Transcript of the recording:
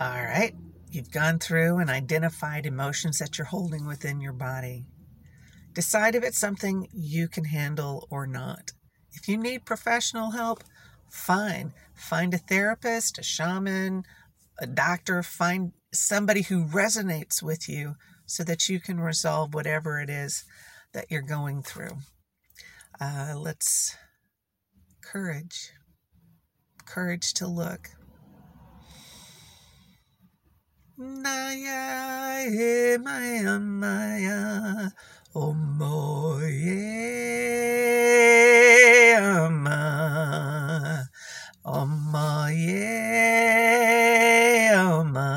All right, you've gone through and identified emotions that you're holding within your body. Decide if it's something you can handle or not. If you need professional help, fine. Find a therapist, a shaman, a doctor, find somebody who resonates with you so that you can resolve whatever it is that you're going through. Uh, let's courage, courage to look. Naya he maya maya omoye ama omoye ama.